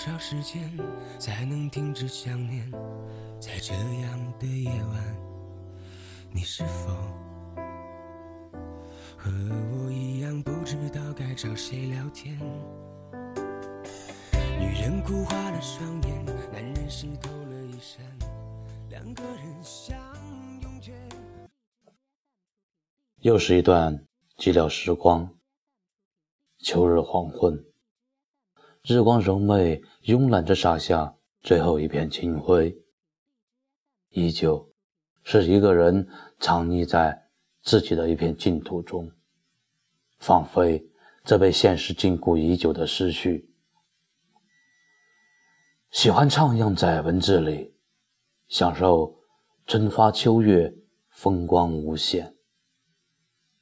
多少时间才能停止想念？在这样的夜晚，你是否和我一样不知道该找谁聊天？女人哭花了双眼，男人湿透了衣衫，两个人相拥却。又是一段寂寥时光。秋日黄昏。日光柔媚，慵懒着洒下最后一片清辉。依旧是一个人藏匿在自己的一片净土中，放飞这被现实禁锢已久的思绪。喜欢徜徉在文字里，享受春花秋月，风光无限。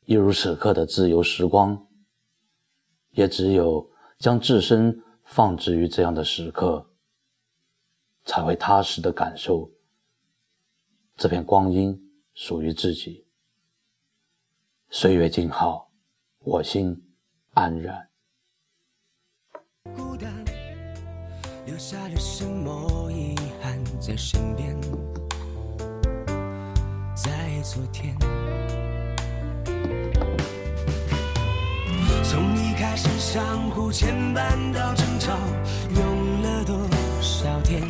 一如此刻的自由时光，也只有将自身。放置于这样的时刻，才会踏实的感受这片光阴属于自己。岁月静好，我心安然。孤单，留下了什么遗憾在身边？在昨天。开始相互牵绊到争吵，用了多少天？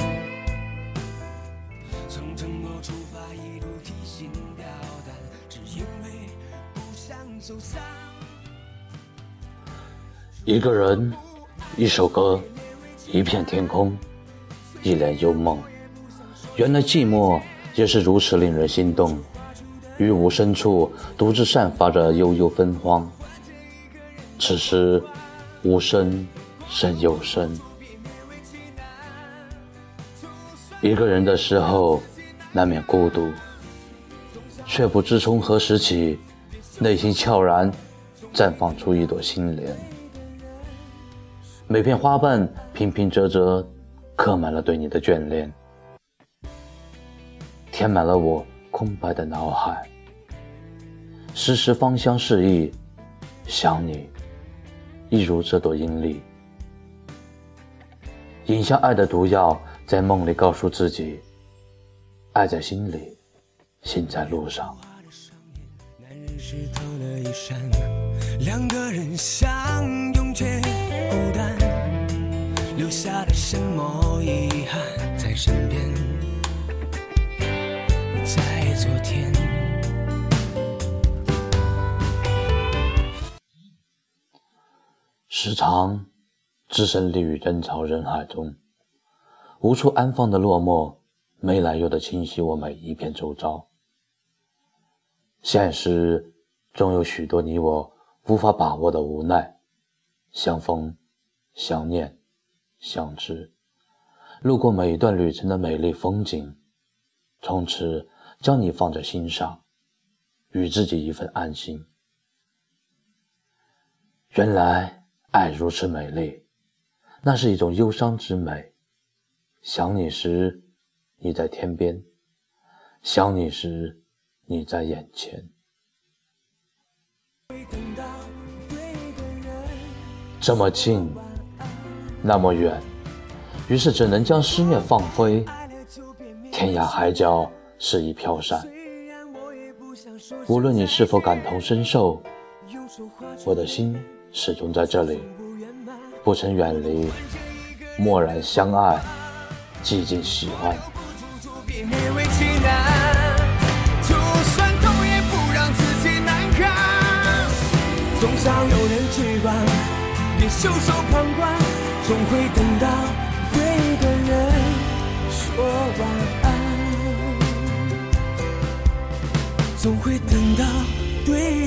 从沉默出发，一路提心吊胆，只因为不想走散。一个人，一首歌，一片天空，一帘幽梦。原来寂寞也是如此令人心动，于无声处独自散发着悠悠芬芳。此时，无声胜有声。一个人的时候，难免孤独，却不知从何时起，内心悄然绽放出一朵心莲。每片花瓣平平仄仄，刻满了对你的眷恋，填满了我空白的脑海。时时芳香四溢，想你。一如这朵阴丽，饮下爱的毒药，在梦里告诉自己：爱在心里，心在路上。两个人相拥却孤单，留下了什么时常置身立于人潮人海中，无处安放的落寞，没来由的侵袭我每一片周遭。现实总有许多你我无法把握的无奈，相逢、相念、相知，路过每一段旅程的美丽风景，从此将你放在心上，与自己一份安心。原来。爱如此美丽，那是一种忧伤之美。想你时，你在天边；想你时，你在眼前。这么近，那么远，于是只能将思念放飞，天涯海角肆意飘散。无论你是否感同身受，我的心。始终在这里，不曾远离，默然相爱，寂静喜欢。总想有人去管，别袖手旁观，总会等到对的人说晚安，总会等到对